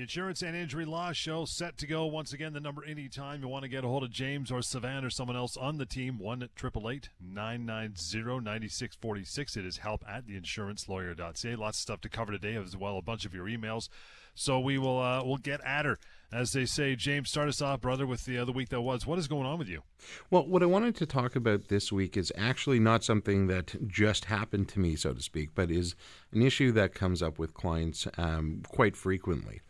The Insurance and Injury Law Show set to go once again. The number anytime you want to get a hold of James or Savannah or someone else on the team, 1 888 990 9646. It is help at theinsurancelawyer.ca. Lots of stuff to cover today as well, a bunch of your emails. So we will uh, we'll get at her, as they say. James, start us off, brother, with the other week that was. What is going on with you? Well, what I wanted to talk about this week is actually not something that just happened to me, so to speak, but is an issue that comes up with clients um, quite frequently.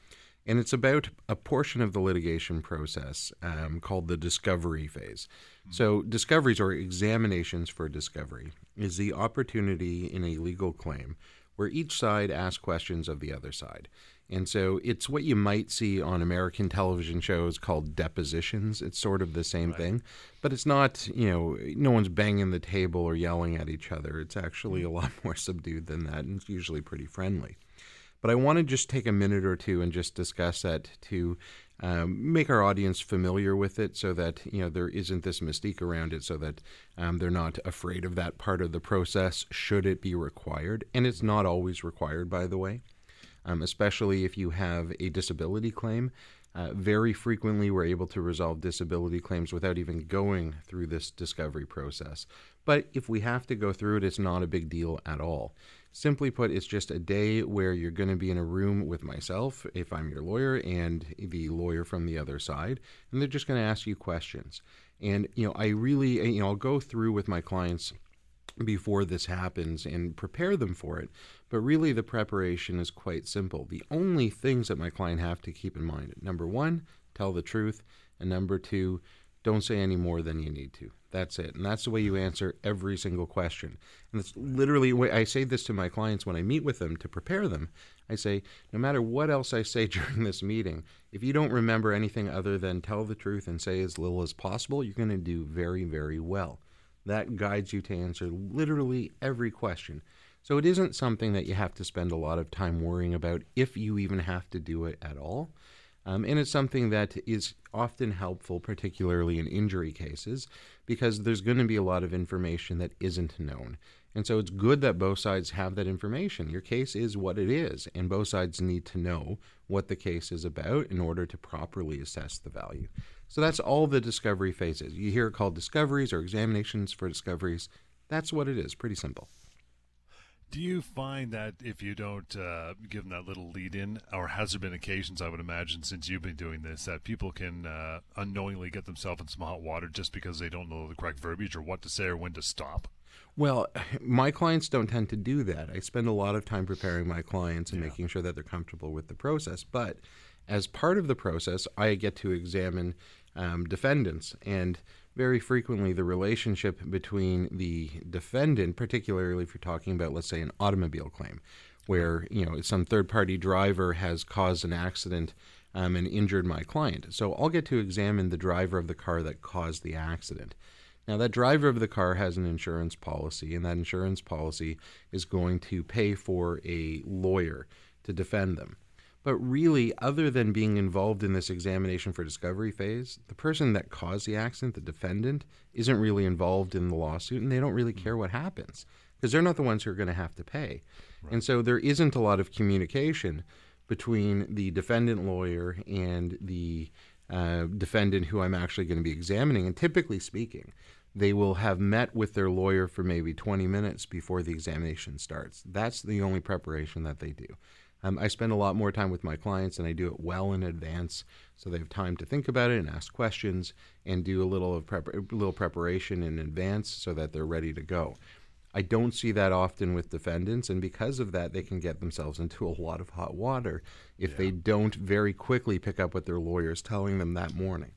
And it's about a portion of the litigation process um, called the discovery phase. So, discoveries or examinations for discovery is the opportunity in a legal claim where each side asks questions of the other side. And so it's what you might see on American television shows called depositions. It's sort of the same Right. thing, but it's not, you know, no one's banging the table or yelling at each other. It's actually a lot more subdued than that, and it's usually pretty friendly. But I want to just take a minute or two and just discuss that to um, make our audience familiar with it so that you know there isn't this mystique around it so that um, they're not afraid of that part of the process should it be required. And it's not always required by the way. Um, especially if you have a disability claim uh, very frequently we're able to resolve disability claims without even going through this discovery process. But if we have to go through it it's not a big deal at all Simply put, it's just a day where you're going to be in a room with myself, if I'm your lawyer, and the lawyer from the other side, and they're just going to ask you questions. And, you know, I really, eh, you know, I'll go through with my clients before this happens and prepare them for it. But really, the preparation is quite simple. The only things that my client have to keep in mind number one, tell the truth, and number two, don't say any more than you need to. That's it. And that's the way you answer every single question. And it's literally, way I say this to my clients when I meet with them to prepare them. I say, no matter what else I say during this meeting, if you don't remember anything other than tell the truth and say as little as possible, you're going to do very, very well. That guides you to answer literally every question. So it isn't something that you have to spend a lot of time worrying about if you even have to do it at all. Um, and it's something that is often helpful, particularly in injury cases, because there's going to be a lot of information that isn't known. And so it's good that both sides have that information. Your case is what it is, and both sides need to know what the case is about in order to properly assess the value. So that's all the discovery phases. You hear it called discoveries or examinations for discoveries. That's what it is. Pretty simple. Do you find that if you don't uh, give them that little lead in, or has there been occasions, I would imagine, since you've been doing this, that people can uh, unknowingly get themselves in some hot water just because they don't know the correct verbiage or what to say or when to stop? Well, my clients don't tend to do that. I spend a lot of time preparing my clients and Yeah. making sure that they're comfortable with the process. But as part of the process, I get to examine um, defendants. And very frequently, the relationship between the defendant, particularly if you're talking about, let's say, an automobile claim, where you know some third-party driver has caused an accident um, and injured my client. So I'll get to examine the driver of the car that caused the accident. Now, that driver of the car has an insurance policy, and that insurance policy is going to pay for a lawyer to defend them. But really, other than being involved in this examination for discovery phase, the person that caused the accident, the defendant, isn't really involved in the lawsuit, and they don't really care what happens because they're not the ones who are going to have to pay. And so there isn't a lot of communication between the defendant lawyer and the uh, defendant who I'm actually going to be examining. And typically speaking, they will have met with their lawyer for maybe 20 minutes before the examination starts. That's the only preparation that they do. Um, I spend a lot more time with my clients and I do it well in advance so they have time to think about it and ask questions and do a little of prep- a little preparation in advance so that they're ready to go. I don't see that often with defendants, and because of that, they can get themselves into a lot of hot water if they don't very quickly pick up what their lawyer is telling them that morning.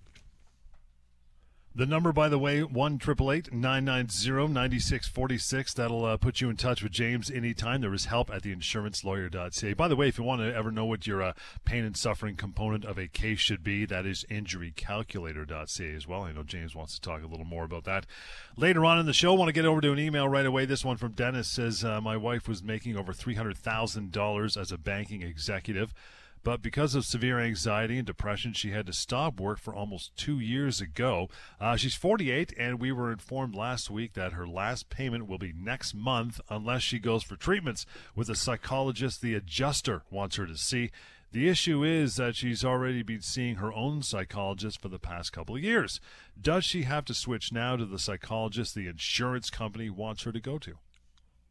The number, by the way, one triple eight nine nine zero ninety six forty six. That'll uh, put you in touch with James anytime. There is help at theinsurancelawyer.ca. By the way, if you want to ever know what your uh, pain and suffering component of a case should be, that is injurycalculator.ca as well. I know James wants to talk a little more about that later on in the show. I want to get over to an email right away. This one from Dennis says, uh, "My wife was making over three hundred thousand dollars as a banking executive." But because of severe anxiety and depression, she had to stop work for almost two years ago. Uh, she's 48, and we were informed last week that her last payment will be next month unless she goes for treatments with a psychologist the adjuster wants her to see. The issue is that she's already been seeing her own psychologist for the past couple of years. Does she have to switch now to the psychologist the insurance company wants her to go to?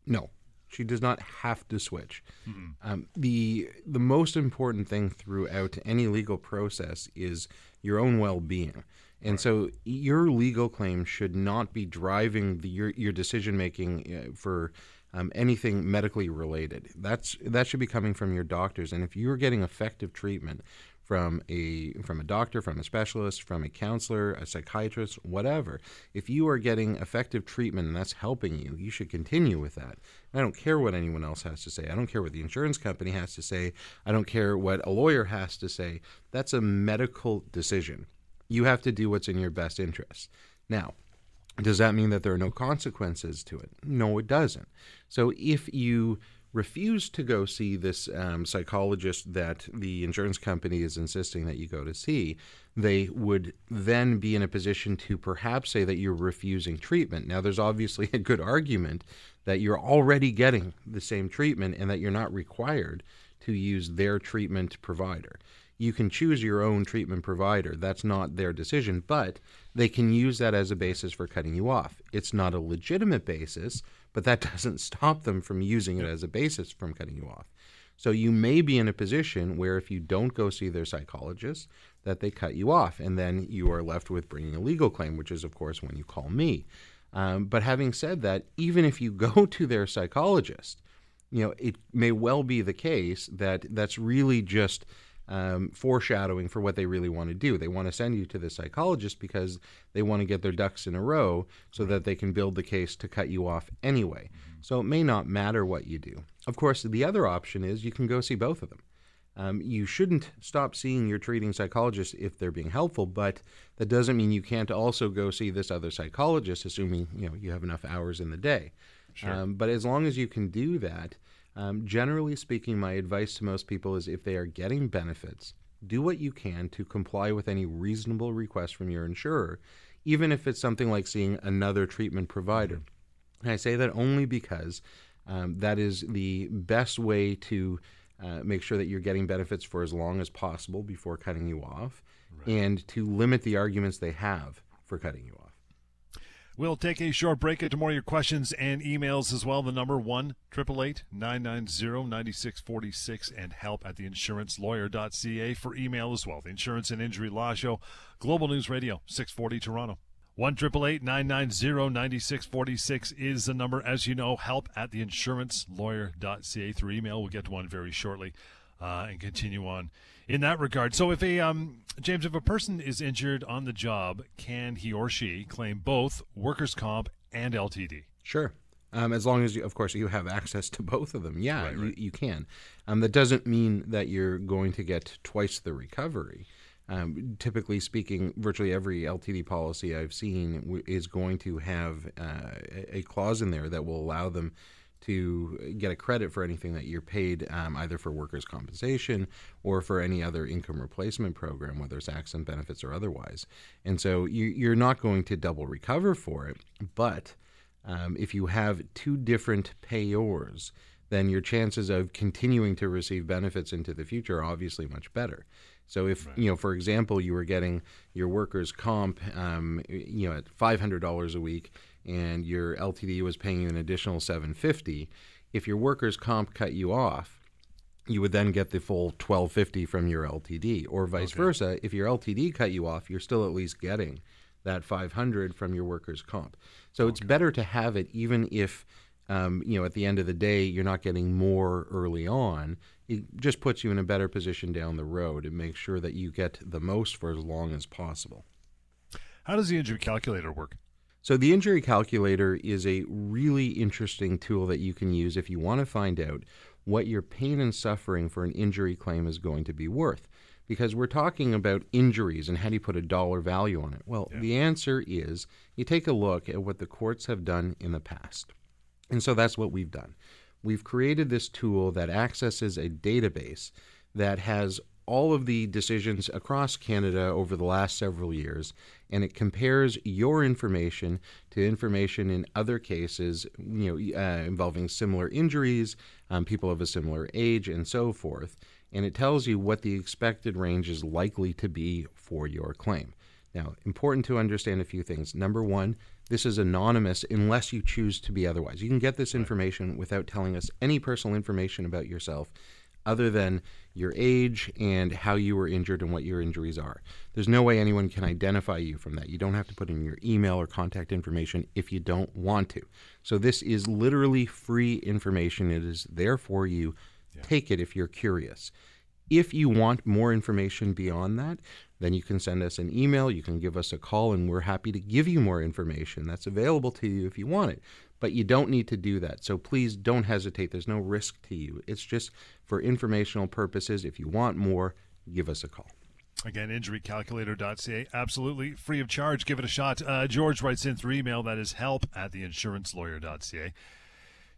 No, she does not have to switch. Um, the the most important thing throughout any legal process is your own well being, and so your legal claim should not be driving the, your your decision making uh, for. Um, anything medically related that's that should be coming from your doctors and if you're getting effective treatment from a from a doctor, from a specialist, from a counselor, a psychiatrist, whatever. If you are getting effective treatment and that's helping you, you should continue with that. I don't care what anyone else has to say. I don't care what the insurance company has to say. I don't care what a lawyer has to say. That's a medical decision. You have to do what's in your best interest. Now, does that mean that there are no consequences to it? No, it doesn't. So if you refuse to go see this um, psychologist that the insurance company is insisting that you go to see, they would then be in a position to perhaps say that you're refusing treatment. Now, there's obviously a good argument that you're already getting the same treatment and that you're not required to use their treatment provider. You can choose your own treatment provider. That's not their decision, but they can use that as a basis for cutting you off. It's not a legitimate basis, but that doesn't stop them from using it as a basis from cutting you off. So you may be in a position where if you don't go see their psychologist, that they cut you off, and then you are left with bringing a legal claim, which is of course when you call me. Um, but having said that, even if you go to their psychologist, you know it may well be the case that that's really just um, foreshadowing for what they really want to do. They want to send you to the psychologist because they want to get their ducks in a row so that they can build the case to cut you off anyway. So it may not matter what you do. Of course, the other option is you can go see both of them. Um, you shouldn't stop seeing your treating psychologist if they're being helpful, but that doesn't mean you can't also go see this other psychologist, assuming you know you have enough hours in the day. Sure. Um, but as long as you can do that, um, generally speaking, my advice to most people is if they are getting benefits, do what you can to comply with any reasonable request from your insurer, even if it's something like seeing another treatment provider. And I say that only because um, that is the best way to uh, make sure that you're getting benefits for as long as possible before cutting you off, and to limit the arguments they have for cutting you off. We'll take a short break. To more of your questions and emails as well. The number one triple eight nine nine zero ninety six forty six and help at the insurancelawyer.ca for email as well. The Insurance and Injury Law Show, Global News Radio, six forty Toronto. One triple eight nine nine zero ninety six forty six is the number. As you know, help at the insurancelawyer.ca through email. We'll get to one very shortly uh, and continue on in that regard. So, if a um, James, if a person is injured on the job, can he or she claim both workers' comp and LTD? Sure. Um, as long as, you, of course, you have access to both of them. Yeah, Right, you, right. you can. Um, that doesn't mean that you're going to get twice the recovery. Um, typically speaking, virtually every LTD policy I've seen w- is going to have uh, a a clause in there that will allow them to get a credit for anything that you're paid, um, either for workers' compensation or for any other income replacement program, whether it's accident benefits or otherwise. And so you, you're not going to double recover for it, but um, if you have two different payors, then your chances of continuing to receive benefits into the future are obviously much better. So if you know, for example, you were getting your workers' comp, um, you know, at five hundred dollars a week, and your LTD was paying you an additional seven fifty, if your workers' comp cut you off, you would then get the full twelve fifty from your LTD, or vice versa. If your LTD cut you off, you're still at least getting that five hundred from your workers' comp. So it's better to have it, even if um, you know at the end of the day you're not getting more early on. It just puts you in a better position down the road and makes sure that you get the most for as long as possible. How does the injury calculator work? So, the injury calculator is a really interesting tool that you can use if you want to find out what your pain and suffering for an injury claim is going to be worth. Because we're talking about injuries and how do you put a dollar value on it? Well, the answer is you take a look at what the courts have done in the past. And so that's what we've done. We've created this tool that accesses a database that has all of the decisions across Canada over the last several years, and it compares your information to information in other cases, you know, uh, involving similar injuries, um, people of a similar age, and so forth. and it tells you what the expected range is likely to be for your claim. Now, important to understand a few things. Number one, this is anonymous unless you choose to be otherwise. You can get this information without telling us any personal information about yourself other than your age and how you were injured and what your injuries are. There's no way anyone can identify you from that. You don't have to put in your email or contact information if you don't want to. So this is literally free information. It is there for you. Yeah. Take it if you're curious. If you want more information beyond that, then you can send us an email, you can give us a call, and we're happy to give you more information that's available to you if you want it. But you don't need to do that. So please don't hesitate. There's no risk to you. It's just for informational purposes. If you want more, give us a call. Again, injurycalculator.ca, absolutely free of charge. Give it a shot. Uh, George writes in through email that is help at theinsurancelawyer.ca.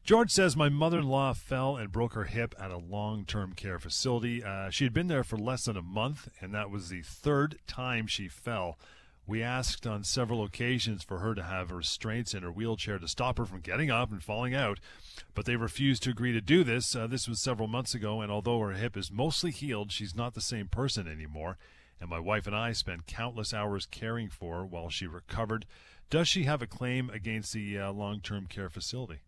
George says my mother in law fell and broke her hip at a long term care facility. Uh, she had been there for less than a month, and that was the third time she fell. We asked on several occasions for her to have restraints in her wheelchair to stop her from getting up and falling out, but they refused to agree to do this. Uh, this was several months ago, and although her hip is mostly healed, she's not the same person anymore. And my wife and I spent countless hours caring for her while she recovered. Does she have a claim against the uh, long term care facility?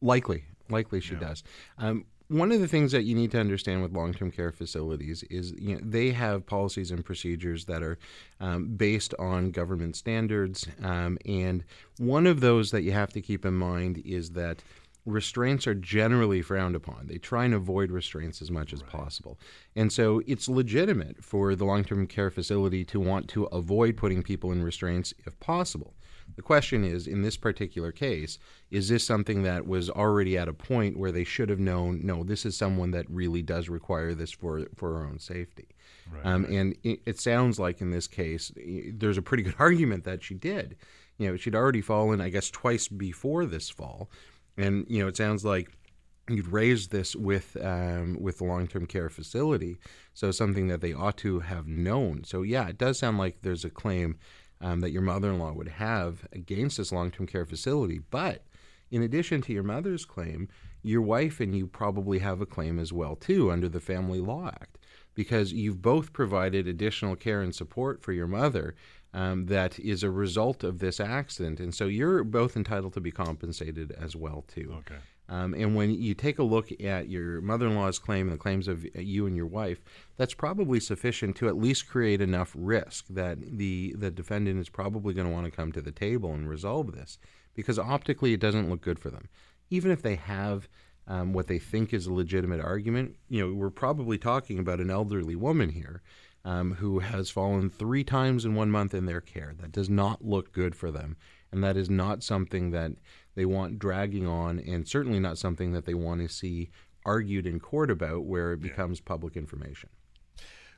Likely, likely she yeah. does. Um, one of the things that you need to understand with long-term care facilities is you know, they have policies and procedures that are um, based on government standards, um, and one of those that you have to keep in mind is that restraints are generally frowned upon. They try and avoid restraints as much as right. possible. And so it's legitimate for the long term care facility to want to avoid putting people in restraints if possible. The question is, in this particular case, is this something that was already at a point where they should have known, no, this is someone that really does require this for, for our own safety? Right, um. And it, it, sounds like in this case, there's a pretty good argument that she did. You know, she'd already fallen, I guess, twice before this fall. And, you know, it sounds like you'd raised this with um, with the long term care facility, so something that they ought to have known. So yeah, it does sound like there's a claim um, that your mother in law would have against this long term care facility. But in addition to your mother's claim, your wife and you probably have a claim as well too under the Family Law Act because you've both provided additional care and support for your mother um, that is a result of this accident, and so you're both entitled to be compensated as well too. Okay. Um, and when you take a look at your mother in law's claim and the claims of you and your wife, that's probably sufficient to at least create enough risk that the, the defendant is probably going to want to come to the table and resolve this because optically it doesn't look good for them. Even if they have um, what they think is a legitimate argument, you know, we're probably talking about an elderly woman here um, who has fallen three times in one month in their care. That does not look good for them. And that is not something that they want dragging on, and certainly not something that they want to see argued in court about where it becomes yeah. public information.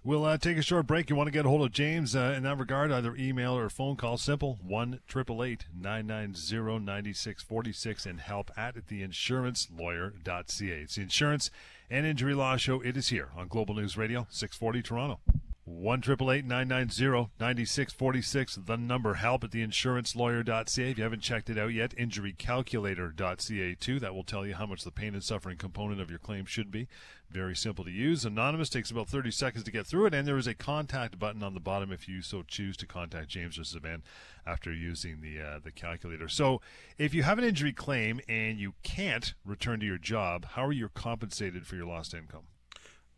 We'll uh, take a short break. You want to get a hold of James uh, in that regard, either email or phone call. Simple 1 990 9646 and help at theinsurancelawyer.ca. It's the Insurance and Injury Law Show. It is here on Global News Radio, 640 Toronto. One triple eight nine nine zero ninety six forty six. The number help at theinsurancelawyer.ca. If you haven't checked it out yet, injurycalculator.ca too. That will tell you how much the pain and suffering component of your claim should be. Very simple to use. Anonymous takes about 30 seconds to get through it, and there is a contact button on the bottom if you so choose to contact James or Savannah after using the uh, the calculator. So, if you have an injury claim and you can't return to your job, how are you compensated for your lost income?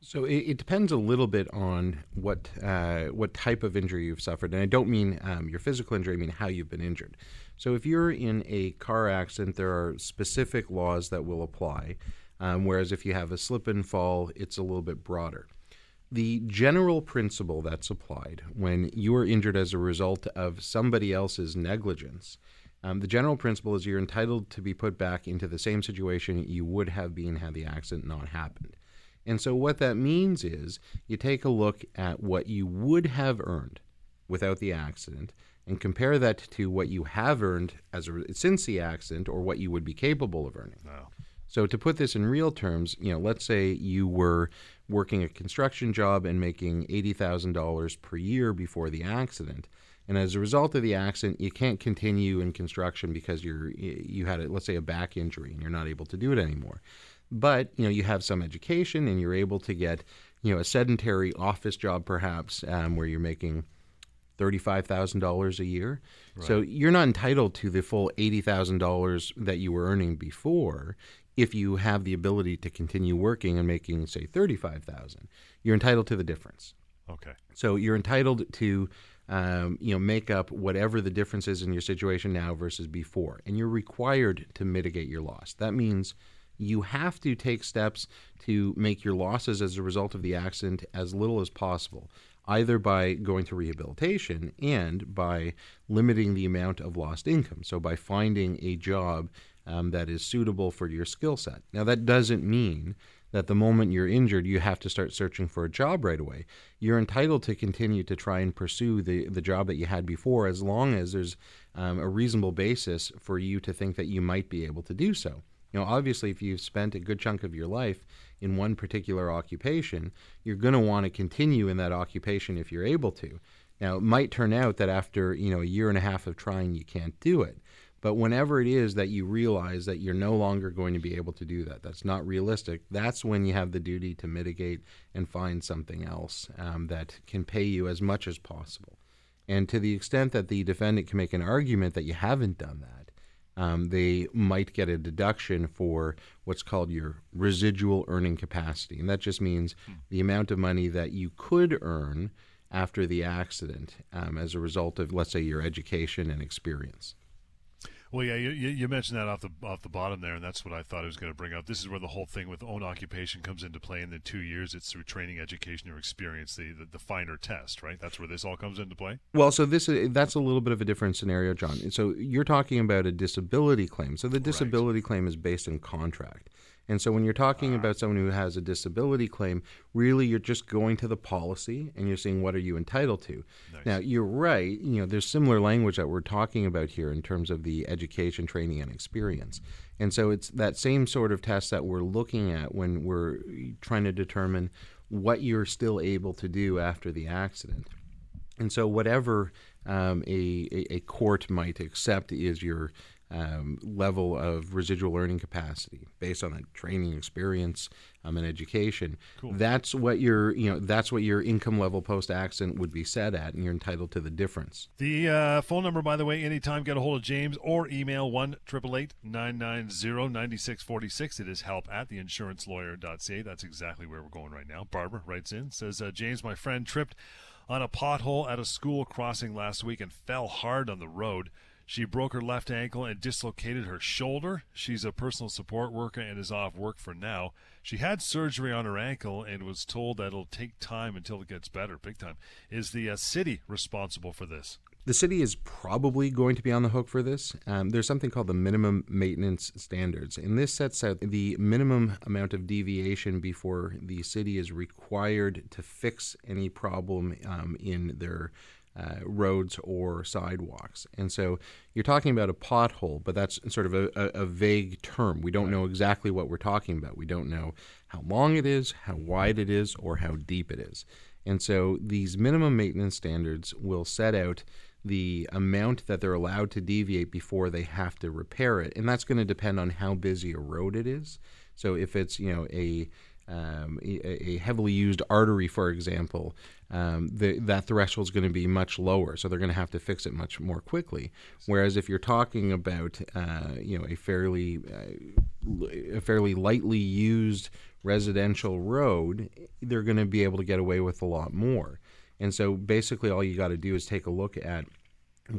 So it, it, depends a little bit on what uh, what type of injury you've suffered, and I don't mean um, your physical injury. I mean how you've been injured. So if you're in a car accident, there are specific laws that will apply, um, whereas if you have a slip and fall, it's a little bit broader. The general principle that's applied when you are injured as a result of somebody else's negligence, um, the general principle is you're entitled to be put back into the same situation you would have been had the accident not happened. And so, what that means is you take a look at what you would have earned without the accident and compare that to what you have earned as a, since the accident or what you would be capable of earning. Wow. So to put this in real terms, you know, let's say you were working a construction job and making $80,000 per year before the accident. And as a result of the accident, you can't continue in construction because you're you had a, let's say a back injury and you're not able to do it anymore but you know you have some education and you're able to get you know a sedentary office job perhaps um, where you're making $35,000 a year. Right. So you're not entitled to the full $80,000 that you were earning before if you have the ability to continue working and making say 35,000. You're entitled to the difference. Okay. So you're entitled to um, you know make up whatever the difference is in your situation now versus before and you're required to mitigate your loss. That means you have to take steps to make your losses as a result of the accident as little as possible either by going to rehabilitation and by limiting the amount of lost income. So, by finding a job um, that is suitable for your skill set. Now, that doesn't mean that the moment you're injured, you have to start searching for a job right away. You're entitled to continue to try and pursue the, the job that you had before as long as there's um, a reasonable basis for you to think that you might be able to do so. You know, obviously, if you've spent a good chunk of your life in one particular occupation, you're going to want to continue in that occupation if you're able to. Now, it might turn out that after you know a year and a half of trying, you can't do it. But whenever it is that you realize that you're no longer going to be able to do that, that's not realistic, that's when you have the duty to mitigate and find something else um, that can pay you as much as possible. And to the extent that the defendant can make an argument that you haven't done that, um, they might get a deduction for what's called your residual earning capacity. And that just means hmm. the amount of money that you could earn after the accident um, as a result of, let's say, your education and experience. Well, yeah, you, you mentioned that off the off the bottom there, and that's what I thought I was going to bring up. This is where the whole thing with own occupation comes into play. In the two years, it's through training, education, or experience, the, the, the finer test, right? That's where this all comes into play. Well, so this uh, that's a little bit of a different scenario, John. So you're talking about a disability claim. So the disability right. claim is based in contract. And so when you're talking uh, about someone who has a disability claim, really you're just going to the policy and you're saying what are you entitled to. Nice. Now you're right. You know, there's similar language that we're talking about here in terms of the education, training, and experience. And so it's that same sort of test that we're looking at when we're trying to determine what you're still able to do after the accident. And so whatever um, a, a court might accept is your um, level of residual earning capacity based on that training experience um, and education. Cool. That's what your you know that's what your income level post accident would be set at, and you're entitled to the difference. The uh, phone number, by the way, anytime get a hold of James or email one triple eight nine nine zero ninety six forty six. It is help at the insurancelawyer.ca. That's exactly where we're going right now. Barbara writes in says uh, James, my friend tripped on a pothole at a school crossing last week and fell hard on the road. She broke her left ankle and dislocated her shoulder. She's a personal support worker and is off work for now. She had surgery on her ankle and was told that it'll take time until it gets better, big time. Is the uh, city responsible for this? The city is probably going to be on the hook for this. Um, there's something called the minimum maintenance standards, and this sets out the minimum amount of deviation before the city is required to fix any problem um, in their uh, roads or sidewalks. And so you're talking about a pothole, but that's sort of a, a, a vague term. We don't right. know exactly what we're talking about. We don't know how long it is, how wide it is, or how deep it is. And so these minimum maintenance standards will set out the amount that they're allowed to deviate before they have to repair it. And that's going to depend on how busy a road it is. So if it's, you know, a um, a, a, heavily used artery, for example, um, the, that threshold is going to be much lower, so they're going to have to fix it much more quickly. Whereas if you're talking about uh, you know a fairly uh, a fairly lightly used residential road, they're going to be able to get away with a lot more. And so basically, all you got to do is take a look at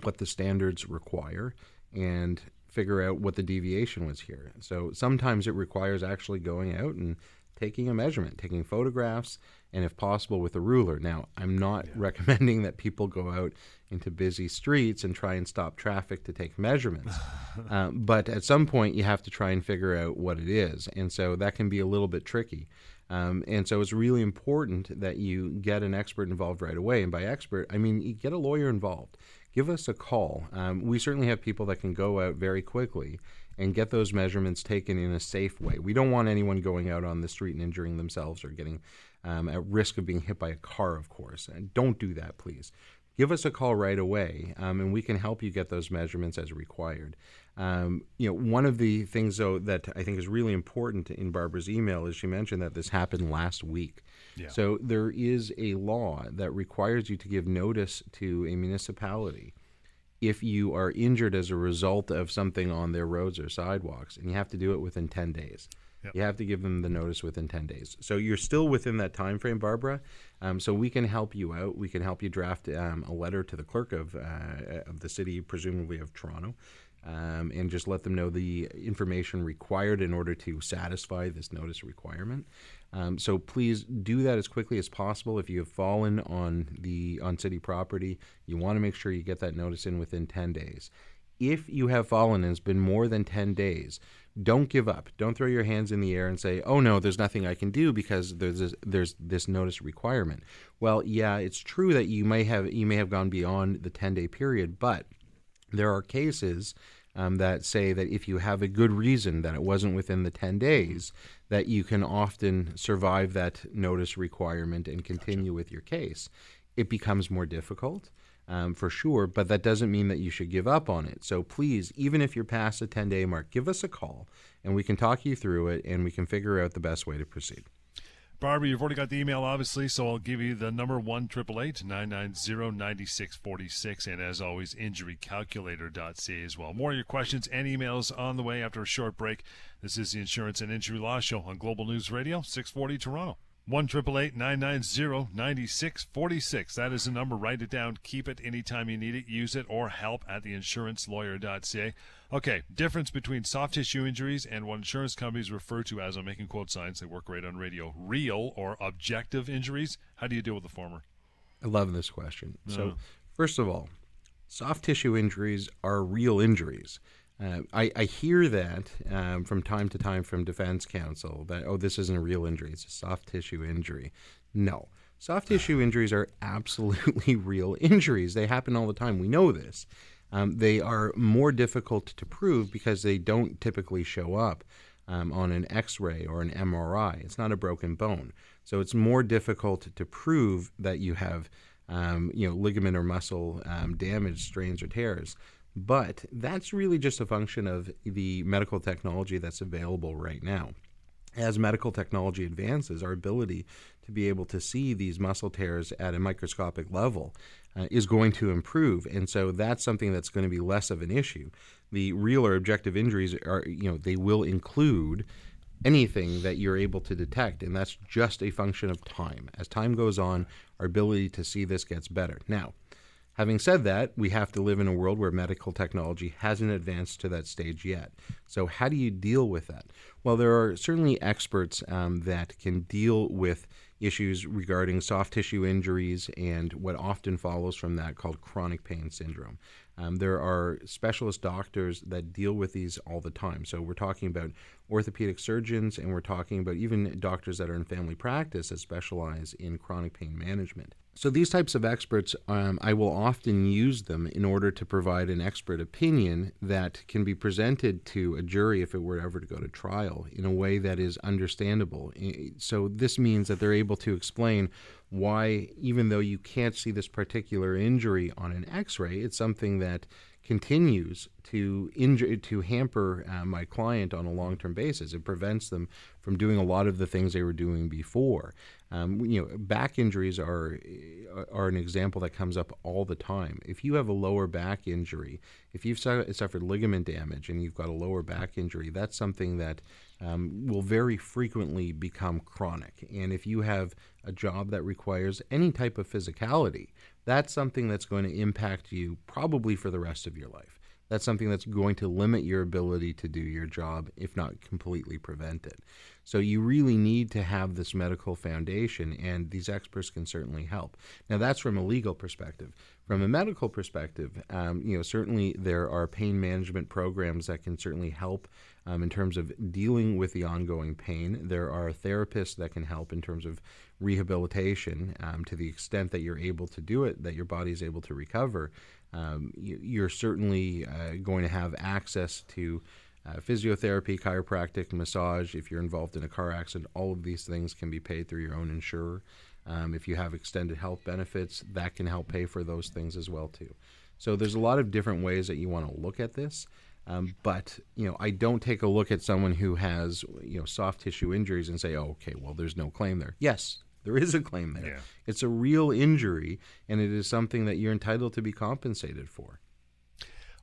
what the standards require and figure out what the deviation was here. So sometimes it requires actually going out and taking a measurement, taking photographs, and if possible with a ruler. Now, I'm not yeah. recommending that people go out into busy streets and try and stop traffic to take measurements. uh, but at some point, you have to try and figure out what it is. And so that can be a little bit tricky. Um, and so it's really important that you get an expert involved right away. And by expert, I mean you get a lawyer involved. Give us a call. Um, we certainly have people that can go out very quickly and get those measurements taken in a safe way. We don't want anyone going out on the street and injuring themselves or getting um, at risk of being hit by a car, of course. And don't do that, please. give us a call right away, um, and we can help you get those measurements as required. Um, you know, one of the things though that I think is really important in Barbara's email is she mentioned that this happened last week. Yeah. So there is a law that requires you to give notice to a municipality if you are injured as a result of something on their roads or sidewalks, and you have to do it within 10 days. Yep. You have to give them the notice within 10 days. So you're still within that time frame, Barbara. Um, so we can help you out. We can help you draft um, a letter to the clerk of, uh, of the city, presumably of Toronto, um, and just let them know the information required in order to satisfy this notice requirement. Um, so please do that as quickly as possible. If you have fallen on the on city property, you want to make sure you get that notice in within 10 days. If you have fallen and it's been more than 10 days, don't give up. Don't throw your hands in the air and say, "Oh no, there's nothing I can do because there's this, there's this notice requirement." Well, yeah, it's true that you may have you may have gone beyond the 10-day period, but there are cases um, that say that if you have a good reason that it wasn't within the 10 days, that you can often survive that notice requirement and continue with your case. It becomes more difficult. Um, for sure, but that doesn't mean that you should give up on it. So please, even if you're past the 10 day mark, give us a call and we can talk you through it and we can figure out the best way to proceed. Barbara, you've already got the email, obviously, so I'll give you the number one triple eight nine nine zero ninety six forty six, and as always, injurycalculator.ca as well. More of your questions and emails on the way after a short break. This is the Insurance and Injury Law Show on Global News Radio, six forty Toronto. One triple eight nine nine zero ninety six forty six. That is the number. Write it down. Keep it anytime you need it. Use it or help at theinsurancelawyer.ca. Okay, difference between soft tissue injuries and what insurance companies refer to as, I'm making quote signs, they work great on radio, real or objective injuries. How do you deal with the former? I love this question. So, first of all, soft tissue injuries are real injuries. Uh, I, I hear that um, from time to time from defense counsel that, oh, this isn't a real injury, it's a soft tissue injury. No. Soft tissue injuries are absolutely real injuries. They happen all the time. We know this. Um, they are more difficult to prove because they don't typically show up um, on an x ray or an MRI. It's not a broken bone. So it's more difficult to prove that you have um, you know, ligament or muscle um, damage, strains, or tears. But that's really just a function of the medical technology that's available right now. As medical technology advances, our ability to be able to see these muscle tears at a microscopic level uh, is going to improve, and so that's something that's going to be less of an issue. The real or objective injuries are, you know, they will include anything that you're able to detect, and that's just a function of time. As time goes on, our ability to see this gets better. Now, having said that, we have to live in a world where medical technology hasn't advanced to that stage yet. So, how do you deal with that? Well, there are certainly experts um, that can deal with issues regarding soft tissue injuries and what often follows from that called chronic pain syndrome. Um, there are specialist doctors that deal with these all the time. So we're talking about orthopedic surgeons and we're talking about even doctors that are in family practice that specialize in chronic pain management. So these types of experts, um, I will often use them in order to provide an expert opinion that can be presented to a jury if it were ever to go to trial in a way that is understandable. So this means that they're able to explain why, even though you can't see this particular injury on an X-ray, it's something that continues to injure to hamper uh, my client on a long-term basis. It prevents them from doing a lot of the things they were doing before. Um, you know, back injuries are are an example that comes up all the time. If you have a lower back injury, if you've su- suffered ligament damage and you've got a lower back injury, that's something that um, will very frequently become chronic. And if you have a job that requires any type of physicality, that's something that's going to impact you probably for the rest of your life. That's something that's going to limit your ability to do your job, if not completely prevent it. So you really need to have this medical foundation, and these experts can certainly help. Now, that's from a legal perspective. From a medical perspective, um, you know, certainly there are pain management programs that can certainly help um, in terms of dealing with the ongoing pain. There are therapists that can help in terms of rehabilitation um, to the extent that you're able to do it, that your body is able to recover. Um, you, are certainly uh, going to have access to uh, physiotherapy, chiropractic, massage. If you're involved in a car accident, all of these things can be paid through your own insurer. Um, if you have extended health benefits, that can help pay for those things as well too. So there's a lot of different ways that you want to look at this. Um, but you know, I don't take a look at someone who has you know soft tissue injuries and say, "Oh, okay, well, there's no claim there." Yes, there is a claim there. Yeah. It's a real injury, and it is something that you're entitled to be compensated for.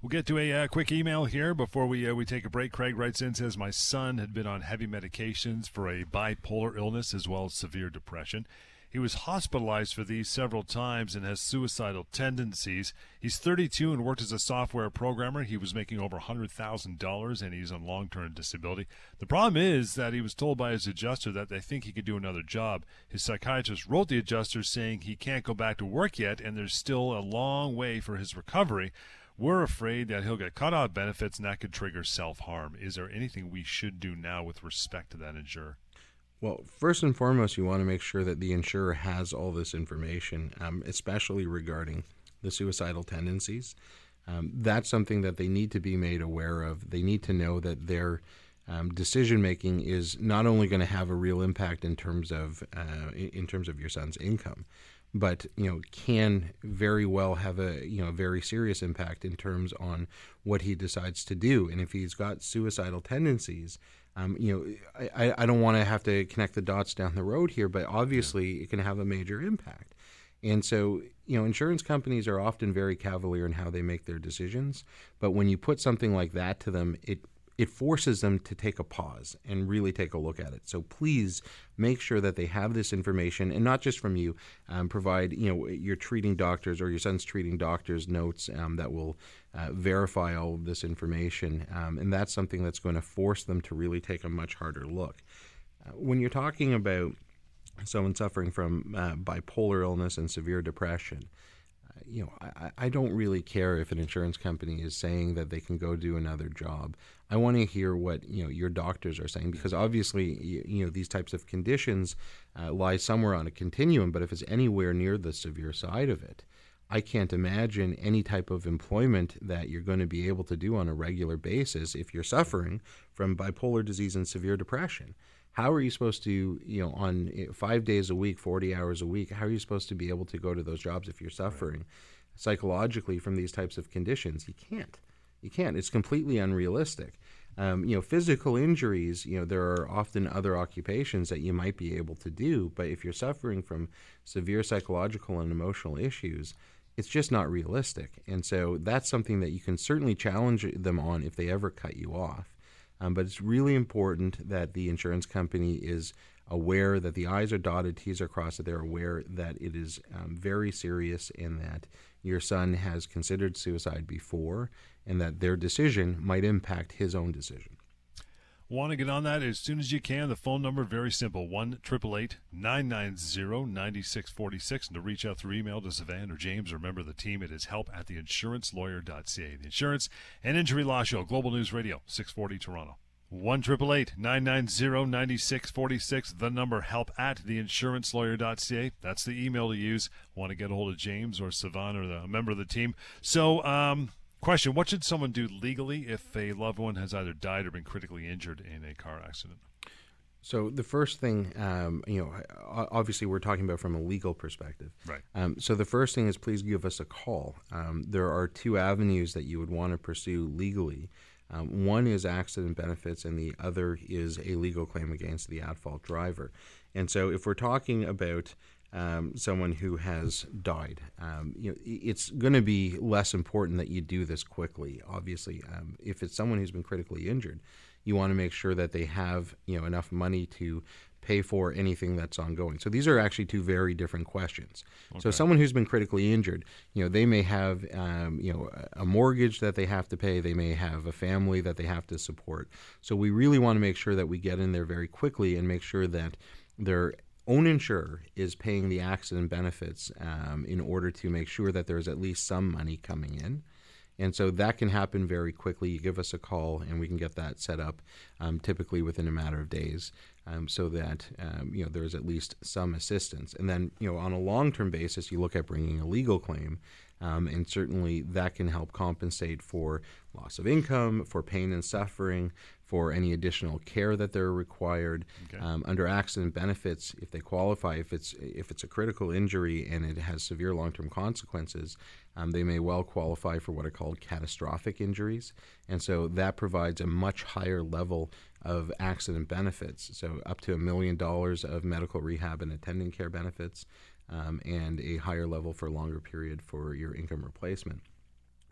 We'll get to a uh, quick email here before we uh, we take a break. Craig writes in says my son had been on heavy medications for a bipolar illness as well as severe depression. He was hospitalized for these several times and has suicidal tendencies. He's 32 and worked as a software programmer. He was making over $100,000 and he's on long term disability. The problem is that he was told by his adjuster that they think he could do another job. His psychiatrist wrote the adjuster saying he can't go back to work yet and there's still a long way for his recovery. We're afraid that he'll get cut off benefits and that could trigger self harm. Is there anything we should do now with respect to that insurer? Well, first and foremost, you want to make sure that the insurer has all this information, um, especially regarding the suicidal tendencies. Um, that's something that they need to be made aware of. They need to know that their um, decision making is not only going to have a real impact in terms of uh, in terms of your son's income, but you know can very well have a you know very serious impact in terms on what he decides to do. And if he's got suicidal tendencies, um, you know, I, I don't want to have to connect the dots down the road here, but obviously yeah. it can have a major impact. And so, you know, insurance companies are often very cavalier in how they make their decisions. But when you put something like that to them, it it forces them to take a pause and really take a look at it. So please make sure that they have this information, and not just from you. Um, provide you know your treating doctors or your son's treating doctors notes um, that will uh, verify all of this information, um, and that's something that's going to force them to really take a much harder look. Uh, when you're talking about someone suffering from uh, bipolar illness and severe depression you know, I, I don't really care if an insurance company is saying that they can go do another job. I want to hear what you know your doctors are saying because obviously you, you know these types of conditions uh, lie somewhere on a continuum. But if it's anywhere near the severe side of it, I can't imagine any type of employment that you're going to be able to do on a regular basis if you're suffering from bipolar disease and severe depression how are you supposed to you know on eh, five days a week 40 hours a week how are you supposed to be able to go to those jobs if you're suffering right. psychologically from these types of conditions? You can't. You can't. It's completely unrealistic. Um, you know physical injuries you know there are often other occupations that you might be able to do but if you're suffering from severe psychological and emotional issues it's just not realistic. And so that's something that you can certainly challenge them on if they ever cut you off um, but it's really important that the insurance company is aware that the I's are dotted, T's are crossed, that they're aware that it is um, very serious and that your son has considered suicide before and that their decision might impact his own decision. Want to get on that as soon as you can. The phone number very simple: one triple eight nine nine zero ninety six forty six. And to reach out through email to Savannah or James or member of the team, it is help at theinsurancelawyer.ca. The Insurance and Injury Law Show, Global News Radio, six forty Toronto. One triple eight nine nine zero ninety six forty six. The number help at theinsurancelawyer.ca. That's the email to use. Want to get a hold of James or Savannah or the, a member of the team. So, um, Question What should someone do legally if a loved one has either died or been critically injured in a car accident? So the first thing, um, you know, obviously we're talking about from a legal perspective. Right. Um, so the first thing is please give us a call. Um, there are two avenues that you would want to pursue legally. Um, one is accident benefits, and the other is a legal claim against the at-fault driver. And so if we're talking about um, someone who has died. Um, you know, it's going to be less important that you do this quickly. Obviously, um, if it's someone who's been critically injured, you want to make sure that they have you know enough money to pay for anything that's ongoing. So these are actually two very different questions. Okay. So someone who's been critically injured, you know, they may have um, you know a mortgage that they have to pay. They may have a family that they have to support. So we really want to make sure that we get in there very quickly and make sure that they're own insurer is paying the accident benefits um, in order to make sure that there's at least some money coming in. And so that can happen very quickly. You give us a call, and we can get that set up, um, typically within a matter of days, um, so that um, you know there's at least some assistance. And then you know on a long-term basis, you look at bringing a legal claim, um, and certainly that can help compensate for loss of income, for pain and suffering, for any additional care that they're required. Okay. Um, under accident benefits, if they qualify, if it's if it's a critical injury and it has severe long-term consequences, um, they may well qualify for what are called catastrophic injuries, and so that provides a much higher level of accident benefits. So up to a million dollars of medical rehab and attendant care benefits, um, and a higher level for a longer period for your income replacement.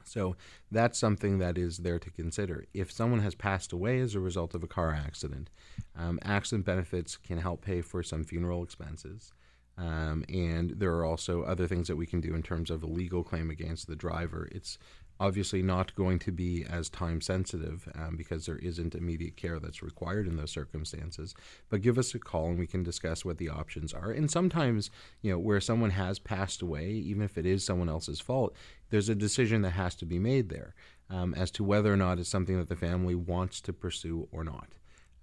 So that's something that is there to consider. If someone has passed away as a result of a car accident, um, accident benefits can help pay for some funeral expenses. Um, and there are also other things that we can do in terms of a legal claim against the driver. It's obviously not going to be as time sensitive um, because there isn't immediate care that's required in those circumstances. But give us a call and we can discuss what the options are. And sometimes, you know, where someone has passed away, even if it is someone else's fault, there's a decision that has to be made there um, as to whether or not it's something that the family wants to pursue or not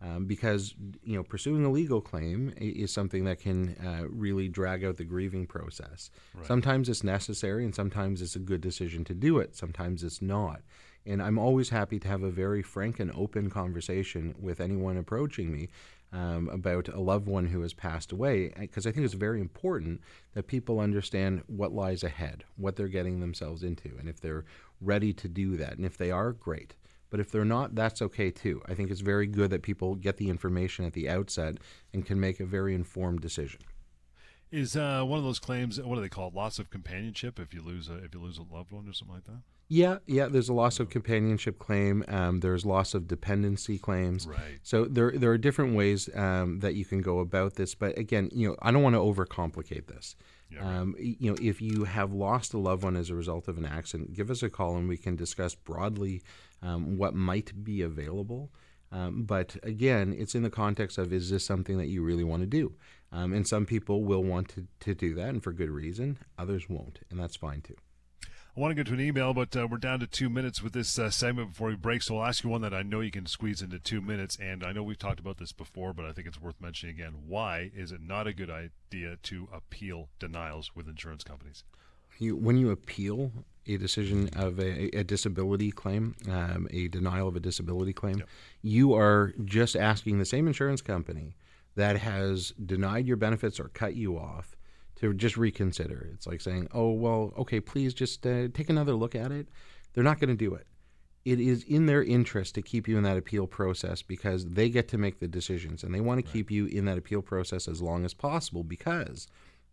um, because you know pursuing a legal claim is something that can uh, really drag out the grieving process. Right. Sometimes it's necessary, and sometimes it's a good decision to do it. Sometimes it's not. And I'm always happy to have a very frank and open conversation with anyone approaching me um, about a loved one who has passed away, because I think it's very important that people understand what lies ahead, what they're getting themselves into, and if they're ready to do that. And if they are, great. But if they're not, that's okay too. I think it's very good that people get the information at the outset and can make a very informed decision. Is uh, one of those claims what do they call it? Loss of companionship if you lose a if you lose a loved one or something like that? Yeah, yeah. There's a loss of companionship claim. Um, there's loss of dependency claims. Right. So there there are different ways um, that you can go about this. But again, you know, I don't want to overcomplicate this. Yeah, right. um, you know, if you have lost a loved one as a result of an accident, give us a call and we can discuss broadly um, what might be available. Um, but again, it's in the context of is this something that you really want to do? Um, and some people will want to, to do that, and for good reason. Others won't, and that's fine too. I want to go to an email, but uh, we're down to two minutes with this uh, segment before we break. So I'll ask you one that I know you can squeeze into two minutes. And I know we've talked about this before, but I think it's worth mentioning again. Why is it not a good idea to appeal denials with insurance companies? You, when you appeal a decision of a, a disability claim, um, a denial of a disability claim, yep. you are just asking the same insurance company that has denied your benefits or cut you off to just reconsider. It's like saying, "Oh, well, okay, please just uh, take another look at it." They're not going to do it. It is in their interest to keep you in that appeal process because they get to make the decisions and they want to keep you in that appeal process as long as possible because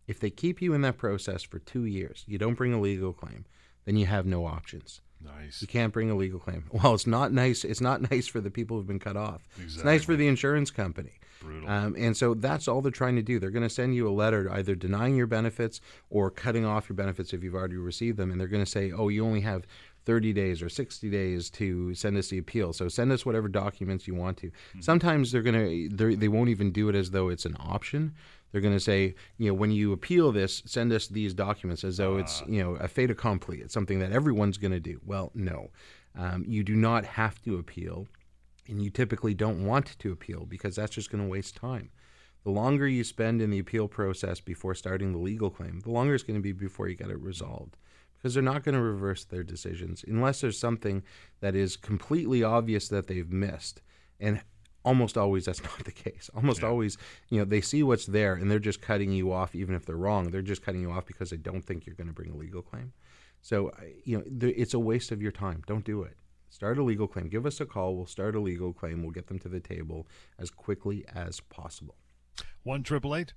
if they keep you in that process for 2 years, you don't bring a legal claim, then you have no options. Nice. You can't bring a legal claim. Well, it's not nice. It's not nice for the people who've been cut off. Exactly. It's nice for the insurance company. Brutal. Um, and so that's all they're trying to do. They're going to send you a letter either denying your benefits or cutting off your benefits if you've already received them. And they're going to say, oh, you only have 30 days or 60 days to send us the appeal. So send us whatever documents you want to. Mm-hmm. Sometimes they're going to they won't even do it as though it's an option. They're going to say, you know, when you appeal this, send us these documents as though uh. it's, ah. you know, a fait accompli. It's something that everyone's going to do. Well, no. Um, you do not have to appeal, and you typically don't want to appeal because that's just going to waste time. The longer you spend in the appeal process before starting the legal claim, the longer it's going to be before you get it resolved because they're not going to reverse their decisions unless there's something that is completely obvious that they've missed. And almost always that's not the case. Almost yeah. always, you know, they see what's there and they're just cutting you off, even if they're wrong. They're just cutting you off because they don't think you're going to bring a legal claim. So, you know, it's a waste of your time. Don't do it. Start a legal claim. Give us a call. We'll start a legal claim. We'll get them to the table as quickly as possible. 1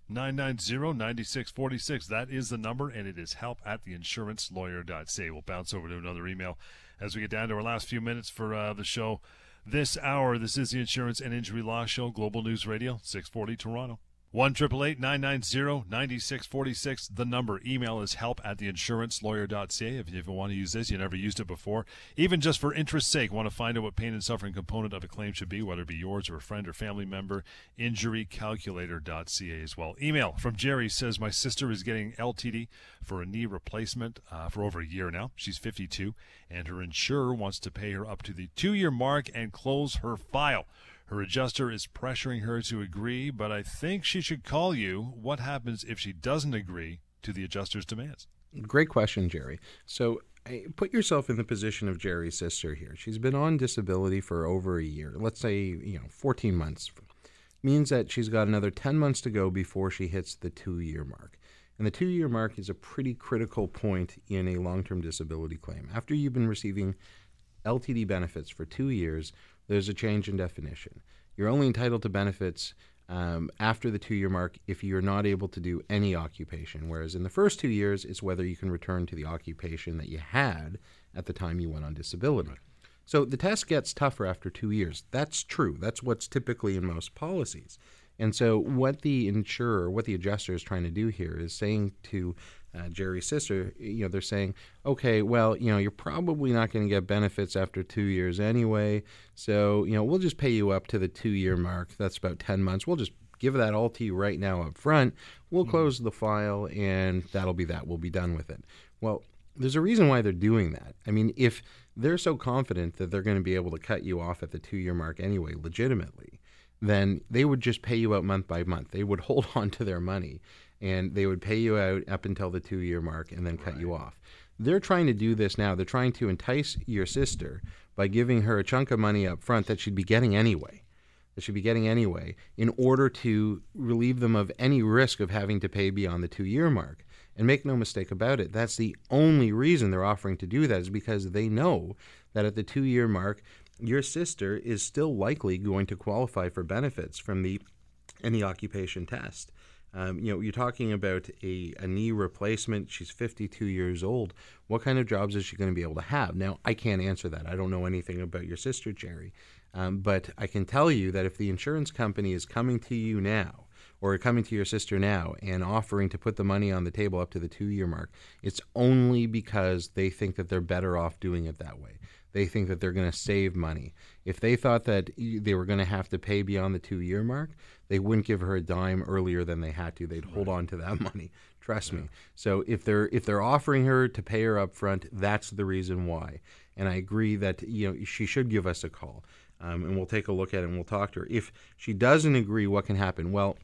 990 9646. That is the number, and it is help at the theinsurancelawyer.ca. We'll bounce over to another email as we get down to our last few minutes for uh, the show this hour. This is the Insurance and Injury Law Show, Global News Radio, 640 Toronto. One triple eight nine nine zero ninety six forty six. The number. Email is help at theinsurancelawyer.ca. If you want to use this, you never used it before. Even just for interest's sake, want to find out what pain and suffering component of a claim should be, whether it be yours or a friend or family member. Injurycalculator.ca as well. Email from Jerry says my sister is getting LTD for a knee replacement uh, for over a year now. She's 52, and her insurer wants to pay her up to the two year mark and close her file. Her adjuster is pressuring her to agree, but I think she should call you. What happens if she doesn't agree to the adjuster's demands? Great question, Jerry. So put yourself in the position of Jerry's sister here. She's been on disability for over a year. Let's say, you know, 14 months. Means that she's got another 10 months to go before she hits the two year mark. And the two year mark is a pretty critical point in a long term disability claim. After you've been receiving LTD benefits for two years, there's a change in definition. You're only entitled to benefits um, after the two year mark if you're not able to do any occupation. Whereas in the first two years, it's whether you can return to the occupation that you had at the time you went on disability. Right. So the test gets tougher after two years. That's true. That's what's typically in most policies. And so, what the insurer, what the adjuster is trying to do here is saying to uh, Jerry's sister, you know, they're saying, okay, well, you know, you're probably not going to get benefits after two years anyway. So, you know, we'll just pay you up to the two year mark. That's about 10 months. We'll just give that all to you right now up front. We'll mm-hmm. close the file and that'll be that. We'll be done with it. Well, there's a reason why they're doing that. I mean, if they're so confident that they're going to be able to cut you off at the two year mark anyway, legitimately, then they would just pay you out month by month. They would hold on to their money and they would pay you out up until the two year mark and then cut right. you off. They're trying to do this now. They're trying to entice your sister by giving her a chunk of money up front that she'd be getting anyway. That she'd be getting anyway, in order to relieve them of any risk of having to pay beyond the two year mark. And make no mistake about it, that's the only reason they're offering to do that is because they know that at the two year mark, your sister is still likely going to qualify for benefits from the any occupation test. Um, you know, you're talking about a, a knee replacement. She's 52 years old. What kind of jobs is she going to be able to have? Now, I can't answer that. I don't know anything about your sister, Jerry. Um, but I can tell you that if the insurance company is coming to you now, or coming to your sister now and offering to put the money on the table up to the two year mark, it's only because they think that they're better off doing it that way. They think that they're going to save money. If they thought that they were going to have to pay beyond the two year mark, they wouldn't give her a dime earlier than they had to. They'd hold on to that money. Trust yeah. me. So if they're if they're offering her to pay her up front, that's the reason why. And I agree that you know she should give us a call, um, and we'll take a look at it and we'll talk to her. If she doesn't agree, what can happen? Well,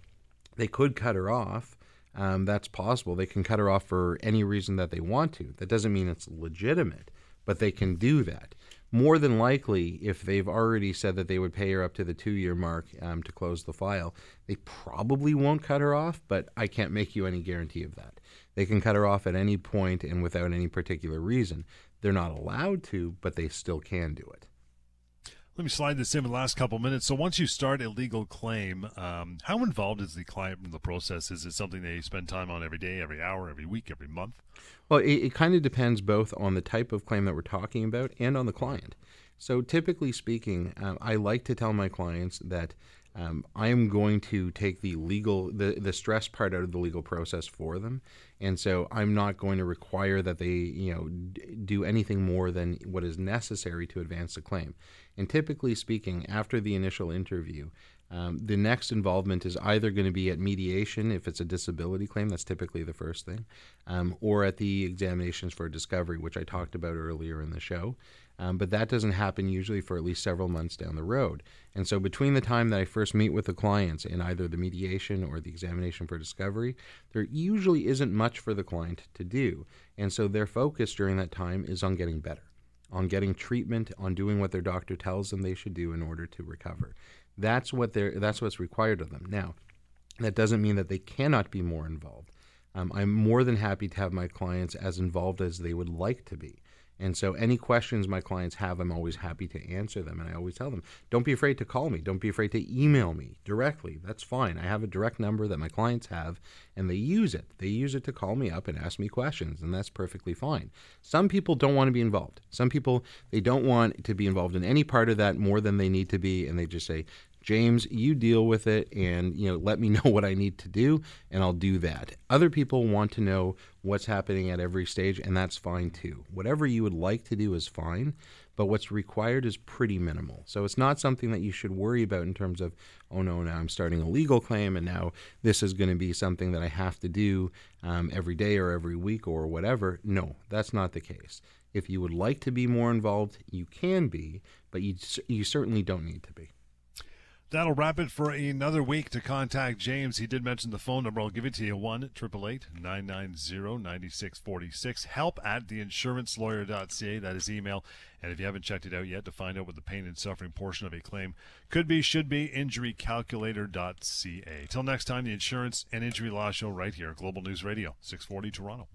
they could cut her off. Um, that's possible. They can cut her off for any reason that they want to. That doesn't mean it's legitimate, but they can do that more than likely, if they've already said that they would pay her up to the two year mark um, to close the file, they probably won't cut her off, but I can't make you any guarantee of that. They can cut her off at any point and without any particular reason. They're not allowed to, but they still can do it. Let me slide this in the last couple minutes. So once you start a legal claim, um, how involved is the client in the process? Is it something they spend time on every day, every hour, every week, every month? Well, it, it kind of depends both on the type of claim that we're talking about and on the client. So typically speaking, uh, I like to tell my clients that um, I am going to take the legal the, the stress part out of the legal process for them, and so I'm not going to require that they you know d- do anything more than what is necessary to advance the claim. And typically speaking, after the initial interview, um, the next involvement is either going to be at mediation if it's a disability claim, that's typically the first thing, um, or at the examinations for discovery, which I talked about earlier in the show. Um, but that doesn't happen usually for at least several months down the road. And so, between the time that I first meet with the clients in either the mediation or the examination for discovery, there usually isn't much for the client to do. And so, their focus during that time is on getting better on getting treatment, on doing what their doctor tells them they should do in order to recover. That's what they're that's what's required of them. Now, that doesn't mean that they cannot be more involved. Um, I'm more than happy to have my clients as involved as they would like to be. And so, any questions my clients have, I'm always happy to answer them. And I always tell them, don't be afraid to call me. Don't be afraid to email me directly. That's fine. I have a direct number that my clients have, and they use it. They use it to call me up and ask me questions, and that's perfectly fine. Some people don't want to be involved. Some people, they don't want to be involved in any part of that more than they need to be, and they just say, James, you deal with it and you know let me know what I need to do and I'll do that. Other people want to know what's happening at every stage and that's fine too. Whatever you would like to do is fine, but what's required is pretty minimal. So it's not something that you should worry about in terms of oh no, now I'm starting a legal claim and now this is going to be something that I have to do um, every day or every week or whatever. No, that's not the case. If you would like to be more involved, you can be, but you you certainly don't need to be. That'll wrap it for another week. To contact James, he did mention the phone number. I'll give it to you 1 888 990 9646. Help at theinsurancelawyer.ca. That is email. And if you haven't checked it out yet to find out what the pain and suffering portion of a claim could be, should be, injurycalculator.ca. Till next time, the Insurance and Injury Law Show right here, Global News Radio, 640 Toronto.